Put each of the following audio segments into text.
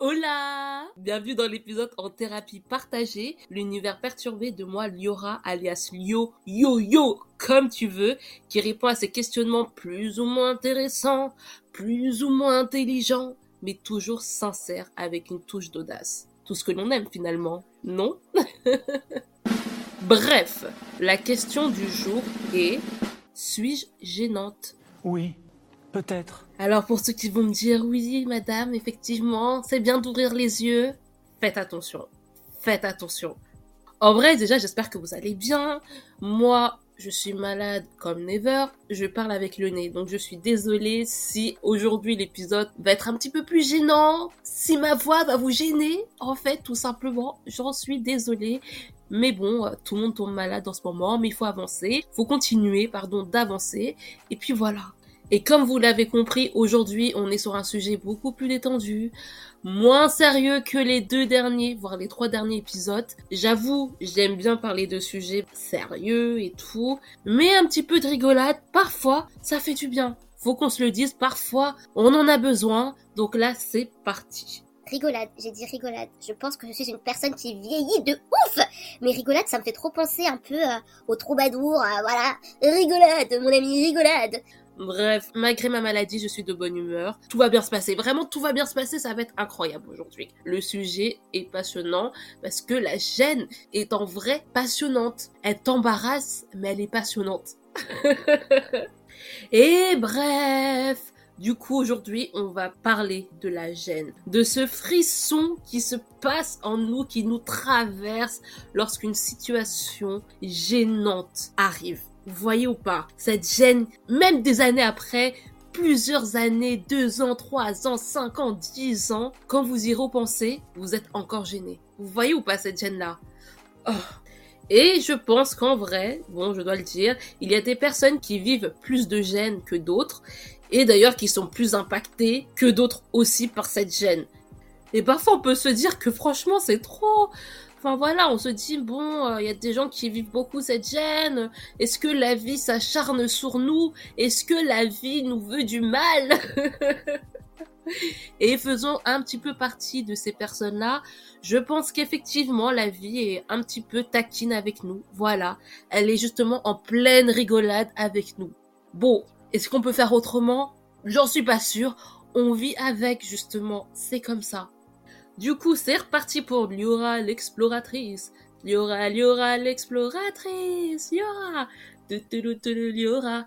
Hola! Bienvenue dans l'épisode en thérapie partagée, l'univers perturbé de moi, Liora, alias Lio, Yo Yo, comme tu veux, qui répond à ces questionnements plus ou moins intéressants, plus ou moins intelligents, mais toujours sincères avec une touche d'audace. Tout ce que l'on aime finalement, non? Bref, la question du jour est suis-je gênante? Oui, peut-être. Alors pour ceux qui vont me dire oui madame, effectivement, c'est bien d'ouvrir les yeux, faites attention. Faites attention. En vrai, déjà, j'espère que vous allez bien. Moi, je suis malade comme never. Je parle avec le nez. Donc, je suis désolée si aujourd'hui l'épisode va être un petit peu plus gênant. Si ma voix va vous gêner. En fait, tout simplement, j'en suis désolée. Mais bon, euh, tout le monde tombe malade en ce moment, mais il faut avancer. Il faut continuer, pardon, d'avancer. Et puis voilà. Et comme vous l'avez compris, aujourd'hui, on est sur un sujet beaucoup plus détendu, moins sérieux que les deux derniers, voire les trois derniers épisodes. J'avoue, j'aime bien parler de sujets sérieux et tout, mais un petit peu de rigolade, parfois, ça fait du bien. Faut qu'on se le dise, parfois, on en a besoin. Donc là, c'est parti. Rigolade, j'ai dit rigolade. Je pense que je suis une personne qui vieillit de ouf. Mais rigolade, ça me fait trop penser un peu euh, au troubadour. euh, voilà, rigolade, mon ami, rigolade. Bref, malgré ma maladie, je suis de bonne humeur. Tout va bien se passer. Vraiment, tout va bien se passer. Ça va être incroyable aujourd'hui. Le sujet est passionnant parce que la gêne est en vrai passionnante. Elle t'embarrasse, mais elle est passionnante. Et bref, du coup, aujourd'hui, on va parler de la gêne, de ce frisson qui se passe en nous, qui nous traverse lorsqu'une situation gênante arrive. Vous voyez ou pas Cette gêne, même des années après, plusieurs années, deux ans, trois ans, cinq ans, dix ans, quand vous y repensez, vous êtes encore gêné. Vous voyez ou pas cette gêne-là? Oh. Et je pense qu'en vrai, bon, je dois le dire, il y a des personnes qui vivent plus de gêne que d'autres, et d'ailleurs qui sont plus impactées que d'autres aussi par cette gêne. Et parfois on peut se dire que franchement c'est trop. Voilà, on se dit bon, euh, il y a des gens qui vivent beaucoup cette gêne. Est-ce que la vie s'acharne sur nous? Est-ce que la vie nous veut du mal? Et faisons un petit peu partie de ces personnes-là. Je pense qu'effectivement la vie est un petit peu taquine avec nous. Voilà, elle est justement en pleine rigolade avec nous. Bon, est-ce qu'on peut faire autrement? J'en suis pas sûre. On vit avec justement, c'est comme ça. Du coup, c'est reparti pour Liora l'exploratrice. Liora, Liora l'exploratrice. Liora. Liora.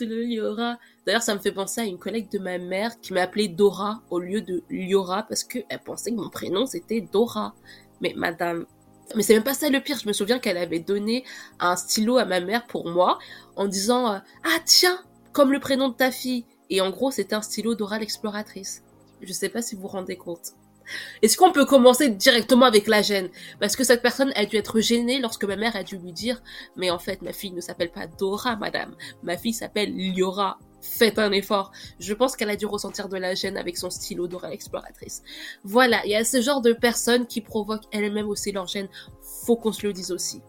Liora. D'ailleurs, ça me fait penser à une collègue de ma mère qui m'appelait Dora au lieu de Liora parce qu'elle pensait que mon prénom c'était Dora. Mais madame, mais c'est même pas ça le pire. Je me souviens qu'elle avait donné un stylo à ma mère pour moi en disant euh, Ah tiens, comme le prénom de ta fille. Et en gros, c'était un stylo Dora l'exploratrice. Je sais pas si vous vous rendez compte. Est-ce qu'on peut commencer directement avec la gêne? Parce que cette personne a dû être gênée lorsque ma mère a dû lui dire Mais en fait, ma fille ne s'appelle pas Dora, madame. Ma fille s'appelle Liora. Faites un effort. Je pense qu'elle a dû ressentir de la gêne avec son stylo Dora l'exploratrice. Voilà, il y a ce genre de personnes qui provoquent elles-mêmes aussi leur gêne. Faut qu'on se le dise aussi.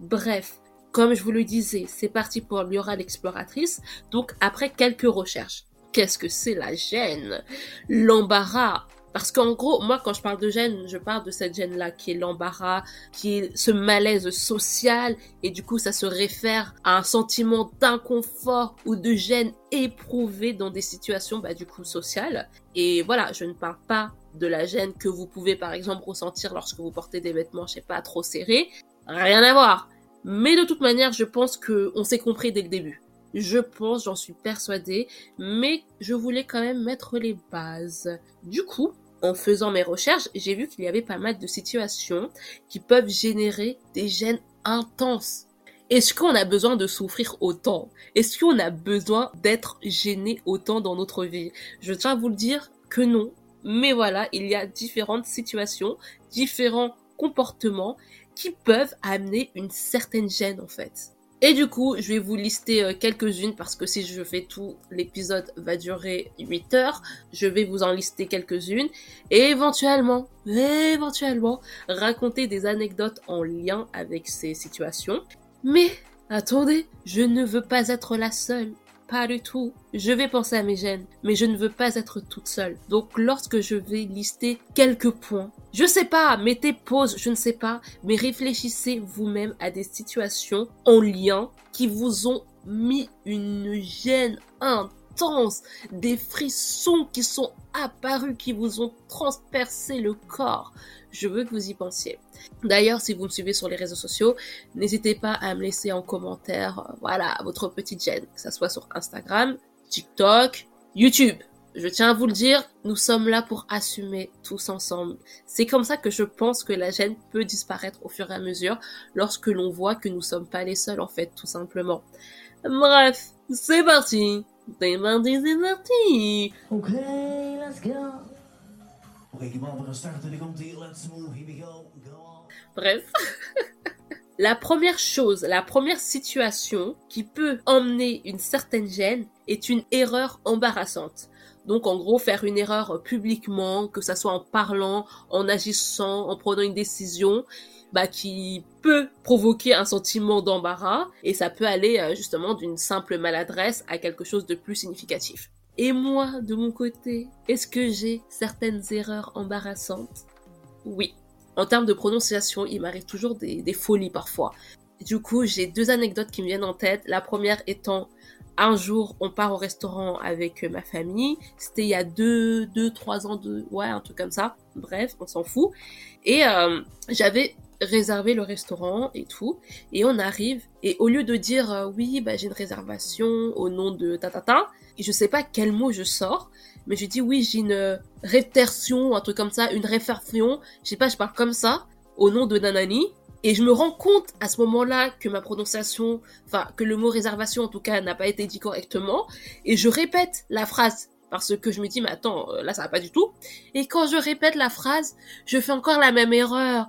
Bref, comme je vous le disais, c'est parti pour Liora l'exploratrice. Donc après quelques recherches, qu'est-ce que c'est la gêne? L'embarras. Parce qu'en gros, moi, quand je parle de gêne, je parle de cette gêne-là qui est l'embarras, qui est ce malaise social, et du coup, ça se réfère à un sentiment d'inconfort ou de gêne éprouvé dans des situations, bah, du coup, sociales. Et voilà, je ne parle pas de la gêne que vous pouvez, par exemple, ressentir lorsque vous portez des vêtements, je sais pas, trop serrés. Rien à voir. Mais de toute manière, je pense que on s'est compris dès le début. Je pense, j'en suis persuadée, mais je voulais quand même mettre les bases. Du coup, en faisant mes recherches, j'ai vu qu'il y avait pas mal de situations qui peuvent générer des gènes intenses. Est-ce qu'on a besoin de souffrir autant? Est-ce qu'on a besoin d'être gêné autant dans notre vie? Je tiens à vous le dire que non. Mais voilà, il y a différentes situations, différents comportements qui peuvent amener une certaine gêne en fait. Et du coup, je vais vous lister euh, quelques-unes parce que si je fais tout, l'épisode va durer 8 heures. Je vais vous en lister quelques-unes et éventuellement, éventuellement, raconter des anecdotes en lien avec ces situations. Mais attendez, je ne veux pas être la seule. pas du tout. Je vais penser à mes gènes, mais je ne veux pas être toute seule. Donc lorsque je vais lister quelques points, je sais pas, mettez pause, je ne sais pas, mais réfléchissez vous-même à des situations en lien qui vous ont mis une gêne intense, des frissons qui sont apparus, qui vous ont transpercé le corps. Je veux que vous y pensiez. D'ailleurs, si vous me suivez sur les réseaux sociaux, n'hésitez pas à me laisser en commentaire, euh, voilà, votre petite gêne, que ça soit sur Instagram, TikTok, YouTube. Je tiens à vous le dire, nous sommes là pour assumer tous ensemble. C'est comme ça que je pense que la gêne peut disparaître au fur et à mesure lorsque l'on voit que nous sommes pas les seuls en fait, tout simplement. Bref, c'est parti. C'est parti, c'est parti. Oké, let's go. Bref. La première chose, la première situation qui peut emmener une certaine gêne est une erreur embarrassante. Donc en gros, faire une erreur publiquement, que ça soit en parlant, en agissant, en prenant une décision, bah, qui peut provoquer un sentiment d'embarras et ça peut aller euh, justement d'une simple maladresse à quelque chose de plus significatif. Et moi, de mon côté, est-ce que j'ai certaines erreurs embarrassantes? Oui. En termes de prononciation, il m'arrive toujours des, des folies parfois. Du coup, j'ai deux anecdotes qui me viennent en tête. La première étant un jour, on part au restaurant avec ma famille. C'était il y a deux, deux, trois ans, deux, ouais, un truc comme ça. Bref, on s'en fout. Et euh, j'avais réservé le restaurant et tout. Et on arrive. Et au lieu de dire euh, oui, bah, j'ai une réservation au nom de tatata, je sais pas quel mot je sors, mais je dis oui, j'ai une rétertion, un truc comme ça, une réflexion. Je sais pas, je parle comme ça au nom de Nanani. Et je me rends compte à ce moment-là que ma prononciation, enfin que le mot réservation en tout cas n'a pas été dit correctement. Et je répète la phrase parce que je me dis mais attends euh, là ça va pas du tout. Et quand je répète la phrase, je fais encore la même erreur.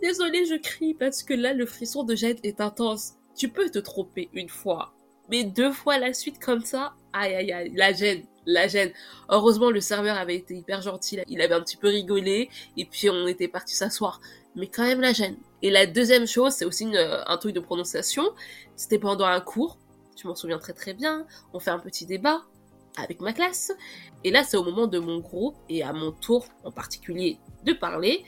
Désolée, je crie parce que là le frisson de gêne est intense. Tu peux te tromper une fois, mais deux fois la suite comme ça, aïe aïe aïe, la gêne, la gêne. Heureusement, le serveur avait été hyper gentil, il avait un petit peu rigolé, et puis on était parti s'asseoir. Mais quand même la gêne. Et la deuxième chose, c'est aussi une- un truc de prononciation. C'était pendant un cours, je m'en souviens très très bien. On fait un petit débat avec ma classe. Et là, c'est au moment de mon groupe et à mon tour en particulier de parler.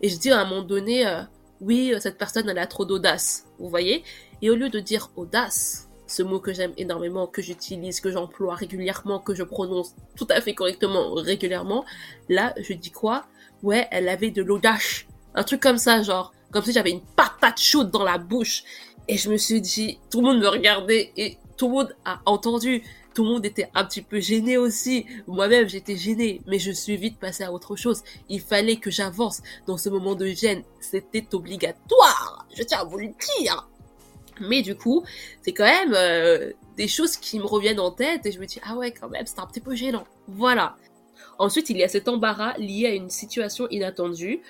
Et je dis à un moment donné, euh, oui, euh, cette personne, elle a trop d'audace. Vous voyez? Et au lieu de dire audace, ce mot que j'aime énormément, que j'utilise, que j'emploie régulièrement, que je prononce tout à fait correctement régulièrement, là, je dis quoi? Ouais, elle avait de l'audace. Un truc comme ça, genre, comme si j'avais une patate chaude dans la bouche. Et je me suis dit, tout le monde me regardait et tout le monde a entendu. Tout le monde était un petit peu gêné aussi. Moi-même, j'étais gênée, mais je suis vite passée à autre chose. Il fallait que j'avance dans ce moment de gêne. C'était obligatoire. Je tiens à vous le dire. Mais du coup, c'est quand même euh, des choses qui me reviennent en tête et je me dis, ah ouais, quand même, c'est un petit peu gênant. Voilà. Ensuite, il y a cet embarras lié à une situation inattendue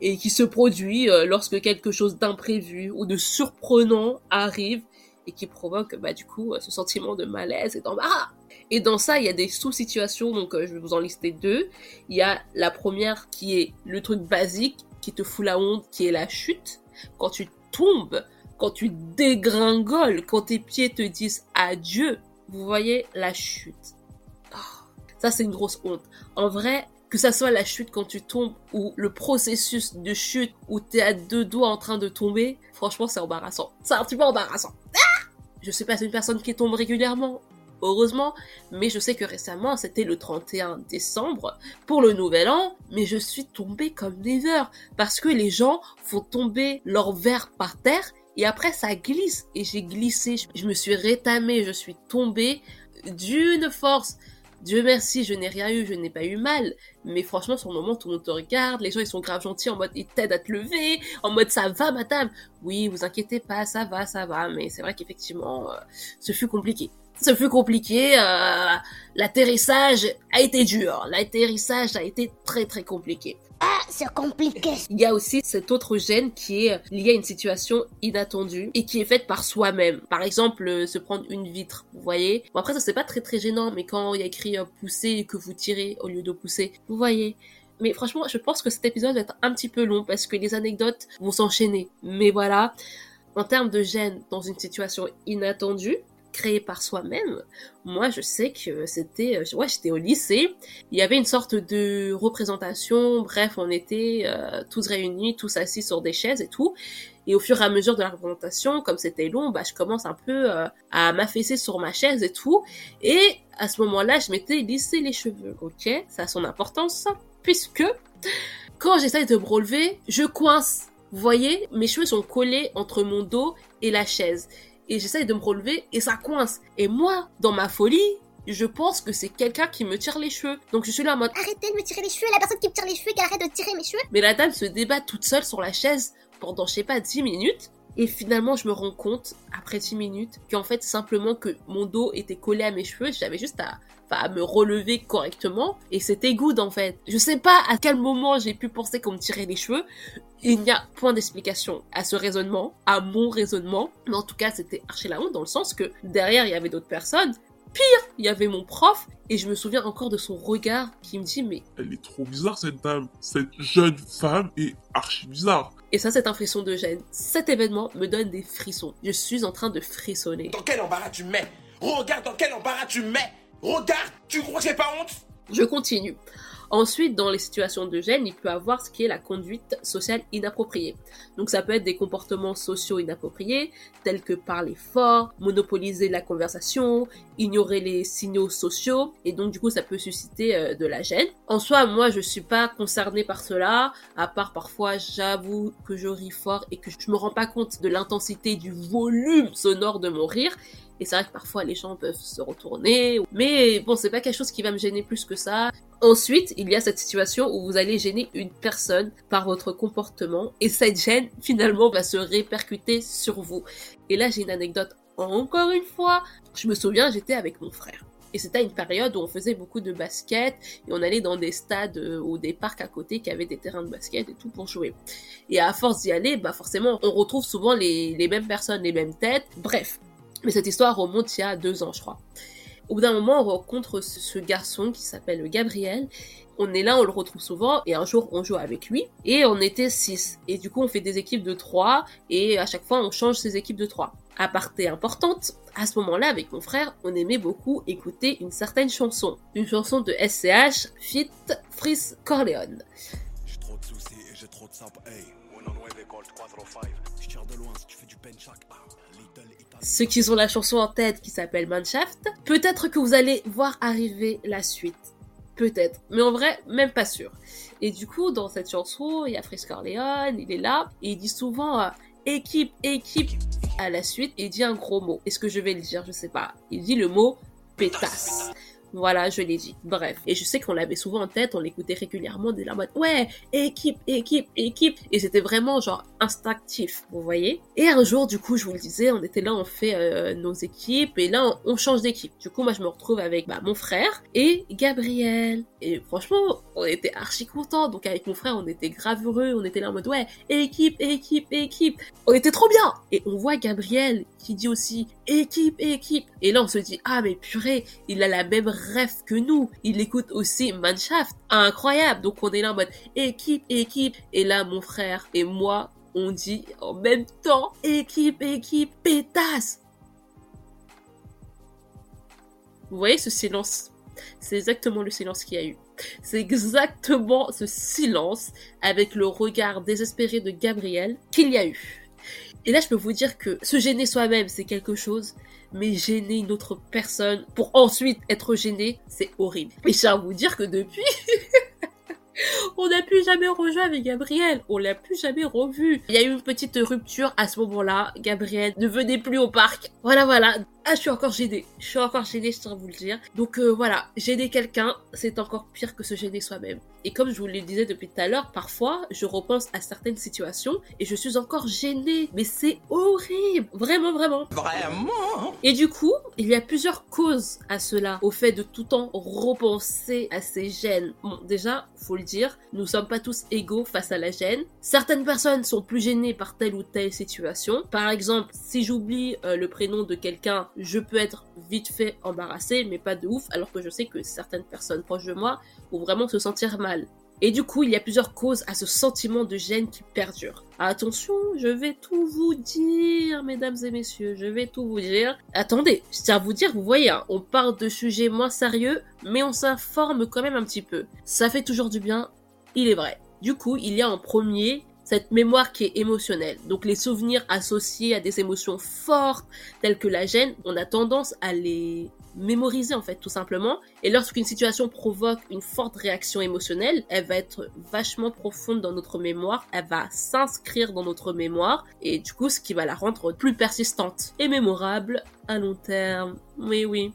et qui se produit euh, lorsque quelque chose d'imprévu ou de surprenant arrive et qui provoque bah, du coup ce sentiment de malaise et d'embarras. Et dans ça, il y a des sous-situations, donc euh, je vais vous en lister deux. Il y a la première qui est le truc basique qui te fout la honte, qui est la chute. Quand tu tombes, quand tu dégringoles, quand tes pieds te disent adieu, vous voyez la chute. Ah, ça, c'est une grosse honte. En vrai, que ça soit la chute quand tu tombes ou le processus de chute où t'es à deux doigts en train de tomber, franchement, c'est embarrassant. C'est un petit peu embarrassant. Ah je sais pas, une personne qui tombe régulièrement, heureusement, mais je sais que récemment, c'était le 31 décembre pour le nouvel an, mais je suis tombée comme never parce que les gens font tomber leur verre par terre et après ça glisse et j'ai glissé, je- me suis rétamée, je suis tombée d'une force. Dieu merci, je n'ai rien eu, je n'ai pas eu mal. Mais franchement, sur le moment, tout le monde te regarde, les gens ils sont grave gentils en mode ils t'aident à te lever, en mode ça va madame. Oui, vous inquiétez pas, ça va, ça va. Mais c'est vrai qu'effectivement, euh, ce fut compliqué. Ce fut compliqué. euh, L'atterrissage a été dur. L'atterrissage a été très très compliqué. Ah, c'est compliqué. Il y a aussi cette autre gêne qui est liée à une situation inattendue et qui est faite par soi-même. Par exemple, euh, se prendre une vitre, vous voyez. Bon après ça c'est pas très très gênant, mais quand il y a écrit euh, pousser et que vous tirez au lieu de pousser, vous voyez. Mais franchement, je pense que cet épisode va être un petit peu long parce que les anecdotes vont s'enchaîner. Mais voilà. en termes de gêne dans une situation inattendue, créée par soi-même, moi je sais que c'était, euh, ouais, j'étais au lycée, il y avait une sorte de représentation, bref, on était euh, tous réunis, tous assis sur des chaises et tout, et au fur et à mesure de la représentation, comme c'était long, bah je commence un peu euh, à m'affaisser sur ma chaise et tout, et à ce moment-là, je m'étais lissé les cheveux, ok, ça a son importance, puisque quand j'essaye de me relever, je coince. Vous voyez, mes cheveux sont collés entre mon dos et la chaise et j'essaye de me relever et ça coince. Et moi, dans ma folie, je pense que c'est quelqu'un qui me tire les cheveux. Donc je suis là en mode Arrêtez de me tirer les cheveux, la personne qui me tire les cheveux, qu'elle arrête de tirer mes cheveux. Mais la dame se débat toute seule sur la chaise pendant, je sais pas, 10 minutes. Et finalement, je me rends compte, après 10 minutes, qu'en fait, simplement que mon dos était collé à mes cheveux, j'avais juste à, à me relever correctement, et c'était good en fait. Je sais pas à quel moment j'ai pu penser qu'on me tirait les cheveux, il n'y a point d'explication à ce raisonnement, à mon raisonnement, mais en tout cas, c'était archi la honte dans le sens que derrière, il y avait d'autres personnes, Pire, il y avait mon prof et je me souviens encore de son regard qui me dit mais elle est trop bizarre cette dame, cette jeune femme est archi bizarre. Et ça, c'est un frisson de gêne. Cet événement me donne des frissons. Je suis en train de frissonner. Dans quel embarras tu mets? Regarde dans quel embarras tu mets Regarde, tu crois que j'ai pas honte? Je continue. Ensuite, dans les situations de gêne, il peut avoir ce qui est la conduite sociale inappropriée. Donc ça peut être des comportements sociaux inappropriés, tels que parler fort, monopoliser la conversation, ignorer les signaux sociaux, et donc du coup ça peut susciter euh, de la gêne. En soi, moi je suis pas concernée par cela, à part parfois j'avoue que je ris fort et que je me rends pas compte de l'intensité du volume sonore de mon rire, et c'est vrai que parfois les gens peuvent se retourner. Mais bon, c'est pas quelque chose qui va me gêner plus que ça. Ensuite, il y a cette situation où vous allez gêner une personne par votre comportement. Et cette gêne, finalement, va se répercuter sur vous. Et là, j'ai une anecdote encore une fois. Je me souviens, j'étais avec mon frère. Et c'était une période où on faisait beaucoup de basket et on allait dans des stades euh, ou des parcs à côté qui avaient des terrains de basket et tout pour jouer. Et à force d'y aller, bah forcément, on retrouve souvent les, les mêmes personnes, les mêmes têtes. Bref, mais cette histoire remonte il y a deux ans, je crois. Au bout d'un moment, on rencontre ce garçon qui s'appelle Gabriel. On est là, on le retrouve souvent, et un jour, on joue avec lui, et on était six. Et du coup, on fait des équipes de trois, et à chaque fois, on change ces équipes de trois. Aparté importante, à ce moment-là, avec mon frère, on aimait beaucoup écouter une certaine chanson. Une chanson de SCH, Fit Fris Corleone. J'ai trop de soucis et j'ai trop de de loin si tu fais du ceux qui ont la chanson en tête qui s'appelle Manshaft, peut-être que vous allez voir arriver la suite. Peut-être. Mais en vrai, même pas sûr. Et du coup, dans cette chanson, il y a Fris Corleone, il est là, et il dit souvent euh, équipe, équipe à la suite, et il dit un gros mot. Est-ce que je vais le dire? Je sais pas. Il dit le mot pétasse. Voilà, je l'ai dit. Bref. Et je sais qu'on l'avait souvent en tête, on l'écoutait régulièrement, de la mode, ouais, équipe, équipe, équipe. Et c'était vraiment genre instinctif, vous voyez. Et un jour, du coup, je vous le disais, on était là, on fait euh, nos équipes, et là, on, change d'équipe. Du coup, moi, je me retrouve avec bah, mon frère et Gabriel. Et franchement, on était archi contents. Donc, avec mon frère, on était grave heureux, on était là en mode, ouais, équipe, équipe, équipe. On était trop bien. Et on voit Gabriel qui dit aussi, équipe, équipe. Et là, on se dit, ah, mais purée, il a la même rêve que nous. Il écoute aussi Manshaft. Incroyable. Donc on est là en mode équipe, équipe. Et là, mon frère et moi, on dit en même temps équipe, équipe, pétasse. Vous voyez ce silence? C'est exactement le silence qu'il y a eu. C'est exactement ce silence avec le regard désespéré de Gabriel qu'il y a eu. Et là, je peux vous dire que se gêner soi-même, c'est quelque chose, mais gêner une autre personne pour ensuite être gêné, c'est horrible. Et je tiens à vous dire que depuis, on n'a plus jamais rejoint avec Gabriel. On l'a plus jamais revu. Il y a eu une petite rupture à ce moment-là. Gabriel ne venait plus au parc. Voilà, voilà. Ah, je suis encore gênée. Je suis encore gênée, je tiens à vous le dire. Donc euh, voilà, gêner quelqu'un, c'est encore pire que se gêner soi-même. Et comme je vous le disais depuis tout à l'heure, parfois, je repense à certaines situations et je suis encore gênée. Mais c'est horrible. Vraiment, vraiment. Vraiment? Et du coup, il y a plusieurs causes à cela, au fait de tout temps repenser à ces gênes. Bon, déjà, faut le dire, nous sommes pas tous égaux face à la gêne. Certaines personnes sont plus gênées par telle ou telle situation. Par exemple, si j'oublie euh, le prénom de quelqu'un, je peux être vite fait embarrassé, mais pas de ouf, alors que je sais que certaines personnes proches de moi vont vraiment se sentir mal. Et du coup, il y a plusieurs causes à ce sentiment de gêne qui perdure. Attention, je vais tout vous dire, mesdames et messieurs, je vais tout vous dire. Attendez, je tiens à vous dire, vous voyez, hein, on parle de sujets moins sérieux, mais on s'informe quand même un petit peu. Ça fait toujours du bien, il est vrai. Du coup, il y a en premier cette mémoire qui est émotionnelle. Donc les souvenirs associés à des émotions fortes telles que la gêne, on a tendance à les mémoriser en fait tout simplement. Et lorsqu'une situation provoque une forte réaction émotionnelle, elle va être vachement profonde dans notre mémoire, elle va s'inscrire dans notre mémoire et du coup ce qui va la rendre plus persistante et mémorable à long terme. Oui oui.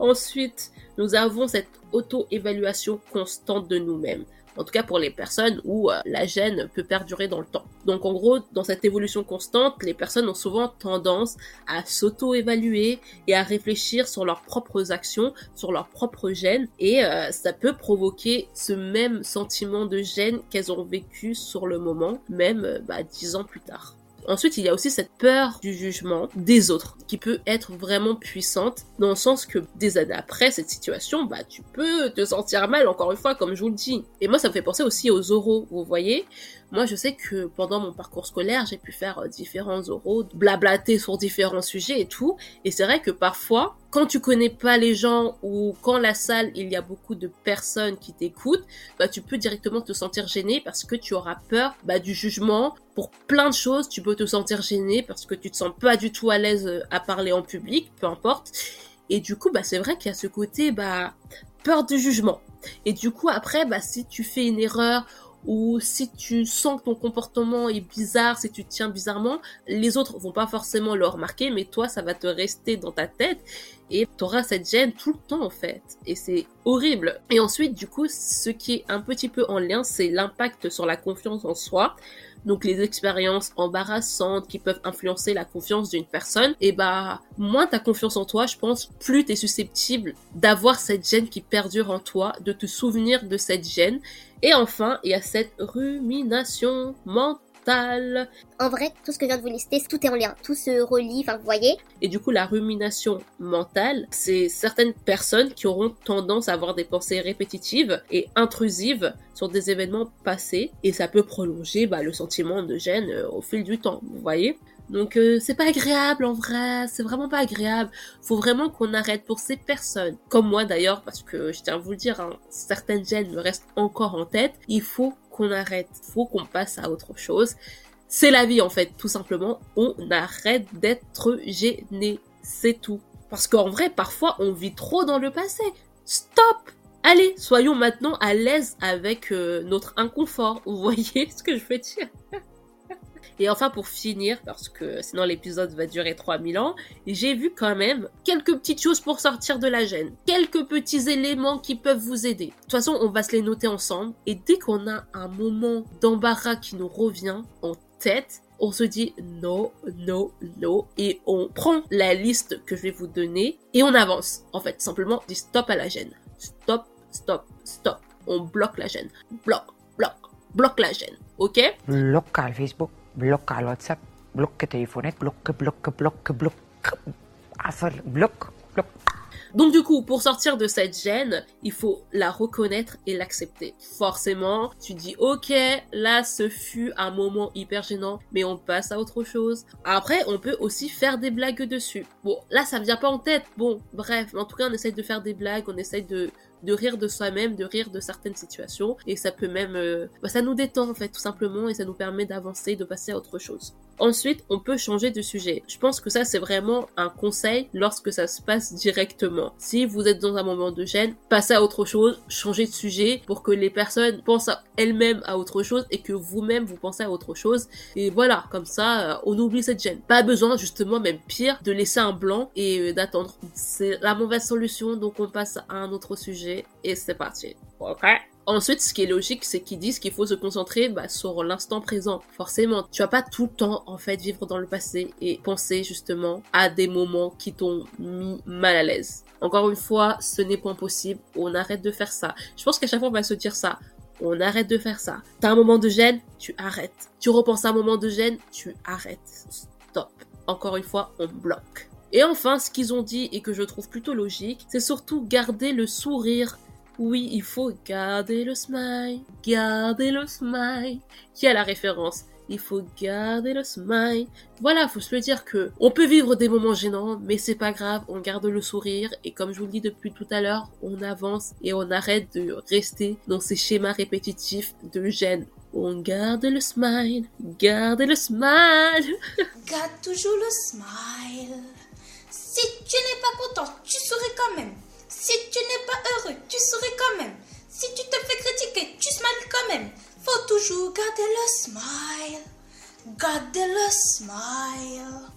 Ensuite, nous avons cette auto-évaluation constante de nous-mêmes. En tout cas pour les personnes où euh, la gêne peut perdurer dans le temps. Donc en gros, dans cette évolution constante, les personnes ont souvent tendance à s'auto-évaluer et à réfléchir sur leurs propres actions, sur leurs propres gènes, et euh, ça peut provoquer ce même sentiment de gêne qu'elles ont vécu sur le moment, même euh, bah, dix ans plus tard. Ensuite, il y a aussi cette peur du jugement des autres qui peut être vraiment puissante dans le sens que des années après cette situation, bah tu peux te sentir mal encore une fois comme je vous le dis. Et moi ça me fait penser aussi aux oraux, vous voyez. Moi, je sais que pendant mon parcours scolaire, j'ai pu faire euh, différents oraux, blablater sur différents sujets et tout. Et c'est vrai que parfois, quand tu connais pas les gens ou quand la salle, il y a beaucoup de personnes qui t'écoutent, bah, tu peux directement te sentir gêné parce que tu auras peur, bah, du jugement. Pour plein de choses, tu peux te sentir gêné parce que tu te sens pas du tout à l'aise euh, à parler en public, peu importe. Et du coup, bah, c'est vrai qu'il y a ce côté, bah, peur du jugement. Et du coup, après, bah, si tu fais une erreur ou si tu sens que ton comportement est bizarre, si tu tiens bizarrement, les autres vont pas forcément le remarquer, mais toi, ça va te rester dans ta tête et tu auras cette gêne tout le temps en fait. Et c'est horrible. Et ensuite, du coup, ce qui est un petit peu en lien, c'est l'impact sur la confiance en soi donc les expériences embarrassantes qui peuvent influencer la confiance d'une personne, et bah moins t'as confiance en toi, je pense, plus t'es susceptible d'avoir cette gêne qui perdure en toi, de te souvenir de cette gêne. Et enfin, il y a cette rumination mentale en vrai, tout ce que je viens de vous lister, tout est en lien, tout se relie, enfin vous voyez. Et du coup, la rumination mentale, c'est certaines personnes qui auront tendance à avoir des pensées répétitives et intrusives sur des événements passés, et ça peut prolonger bah, le sentiment de gêne euh, au fil du temps, vous voyez. Donc euh, c'est pas agréable en vrai, c'est vraiment pas agréable. Faut vraiment qu'on arrête pour ces personnes, comme moi d'ailleurs, parce que je tiens à vous le dire, hein, certaines gènes me restent encore en tête. Il faut qu'on arrête, faut qu'on passe à autre chose. C'est la vie en fait, tout simplement. On arrête d'être gêné, c'est tout. Parce qu'en vrai, parfois, on vit trop dans le passé. Stop Allez, soyons maintenant à l'aise avec euh, notre inconfort. Vous voyez ce que je veux dire? Et enfin, pour finir, parce que sinon l'épisode va durer 3000 ans, j'ai vu quand même quelques petites choses pour sortir de la gêne. Quelques petits éléments qui peuvent vous aider. De toute façon, on va se les noter ensemble. Et dès qu'on a un moment d'embarras qui nous revient en tête, on se dit non, non, non, et on prend la liste que je vais vous donner et on avance. En fait, simplement, dit stop à la gêne. Stop, stop, stop. On bloque la gêne. Bloque, bloque, bloque la gêne. Ok? Local Facebook bloc WhatsApp, bloc téléphone, bloc, bloc, bloc, bloc, bloc, bloc. Donc du coup, pour sortir de cette gêne, il faut la reconnaître et l'accepter. Forcément, tu dis ok, là ce fut un moment hyper gênant, mais on passe à autre chose. Après, on peut aussi faire des blagues dessus. Bon, là ça vient pas en tête. Bon, bref, en tout cas, on essaye de faire des blagues, on essaye de de rire de soi-même, de rire de certaines situations. Et ça peut même... Euh, bah, ça nous détend en fait tout simplement et ça nous permet d'avancer, de passer à autre chose. Ensuite, on peut changer de sujet. Je pense que ça, c'est vraiment un conseil lorsque ça se passe directement. Si vous êtes dans un moment de gêne, passez à autre chose, changez de sujet pour que les personnes pensent elles-mêmes à autre chose et que vous-même vous pensez à autre chose. Et voilà, comme ça, euh, on oublie cette gêne. Pas besoin, justement, même pire, de laisser un blanc et euh, d'attendre. C'est la mauvaise solution, donc on passe à un autre sujet et c'est parti. Ok Ensuite, ce qui est logique, c'est qu'ils disent qu'il faut se concentrer bah, sur l'instant présent. Forcément, tu vas pas tout le temps en fait vivre dans le passé et penser justement à des moments qui t'ont mis mal à l'aise. Encore une fois, ce n'est pas possible. On arrête de faire ça. Je pense qu'à chaque fois on va se dire ça. On arrête de faire ça. T'as un moment de gêne, tu arrêtes. Tu repenses à un moment de gêne, tu arrêtes. Stop. Encore une fois, on bloque. Et enfin, ce qu'ils ont dit et que je trouve plutôt logique, c'est surtout garder le sourire Oui, il faut garder le smile, garder le smile. Qui a la référence? Il faut garder le smile. Voilà, faut se le dire que on peut vivre des moments gênants, mais c'est pas grave, on garde le sourire et comme je vous le dis depuis tout à l'heure, on avance et on arrête de rester dans ces schémas répétitifs de gêne. On garde le smile, garde le smile. Garde toujours le smile. Si tu n'es pas content, tu souris quand même. Si tu n'es pas heureux, tu souris quand même. Si tu te fais critiquer, tu smiles quand même. Faut toujours garder le smile. Garder le smile.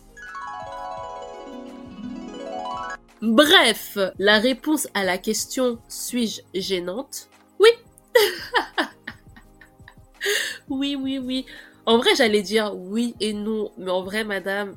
Bref, la réponse à la question suis-je gênante? Oui. oui, oui, oui. En vrai, j'allais dire oui et non, mais en vrai, madame,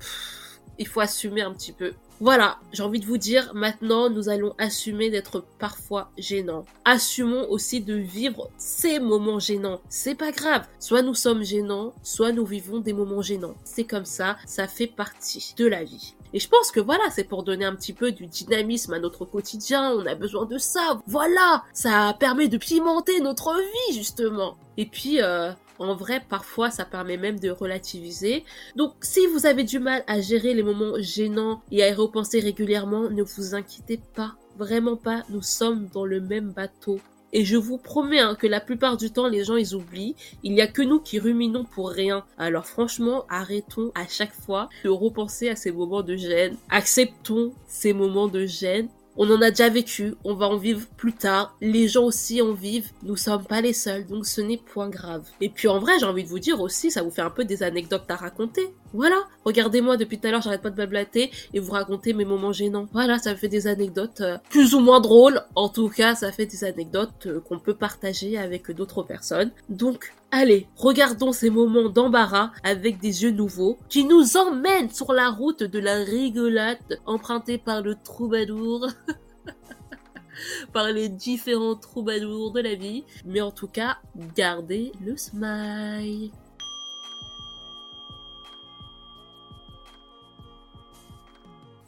il faut assumer un petit peu. Voilà, j'ai envie de vous dire, maintenant, nous allons assumer d'être parfois gênants. Assumons aussi de vivre ces moments gênants. C'est pas grave. Soit nous sommes gênants, soit nous vivons des moments gênants. C'est comme ça, ça fait partie de la vie. Et je pense que voilà, c'est pour donner un petit peu du dynamisme à notre quotidien, on a besoin de ça. Voilà, ça permet de pimenter notre vie justement. Et puis, euh, en vrai, parfois, ça permet même de relativiser. Donc, si vous avez du mal à gérer les moments gênants et à y repenser régulièrement, ne vous inquiétez pas. Vraiment pas, nous sommes dans le même bateau. Et je vous promets hein, que la plupart du temps, les gens, ils oublient. Il n'y a que nous qui ruminons pour rien. Alors franchement, arrêtons à chaque fois de repenser à ces moments de gêne. Acceptons ces moments de gêne on en a déjà vécu, on va en vivre plus tard, les gens aussi en vivent, nous sommes pas les seuls, donc ce n'est point grave. Et puis en vrai, j'ai envie de vous dire aussi, ça vous fait un peu des anecdotes à raconter. Voilà, regardez-moi depuis tout à l'heure, j'arrête pas de blablater et vous raconter mes moments gênants. Voilà, ça fait des anecdotes euh, plus ou moins drôles. En tout cas, ça fait des anecdotes euh, qu'on peut partager avec d'autres personnes. Donc, allez, regardons ces moments d'embarras avec des yeux nouveaux qui nous emmènent sur la route de la rigolade empruntée par le troubadour. par les différents troubadours de la vie. Mais en tout cas, gardez le smile.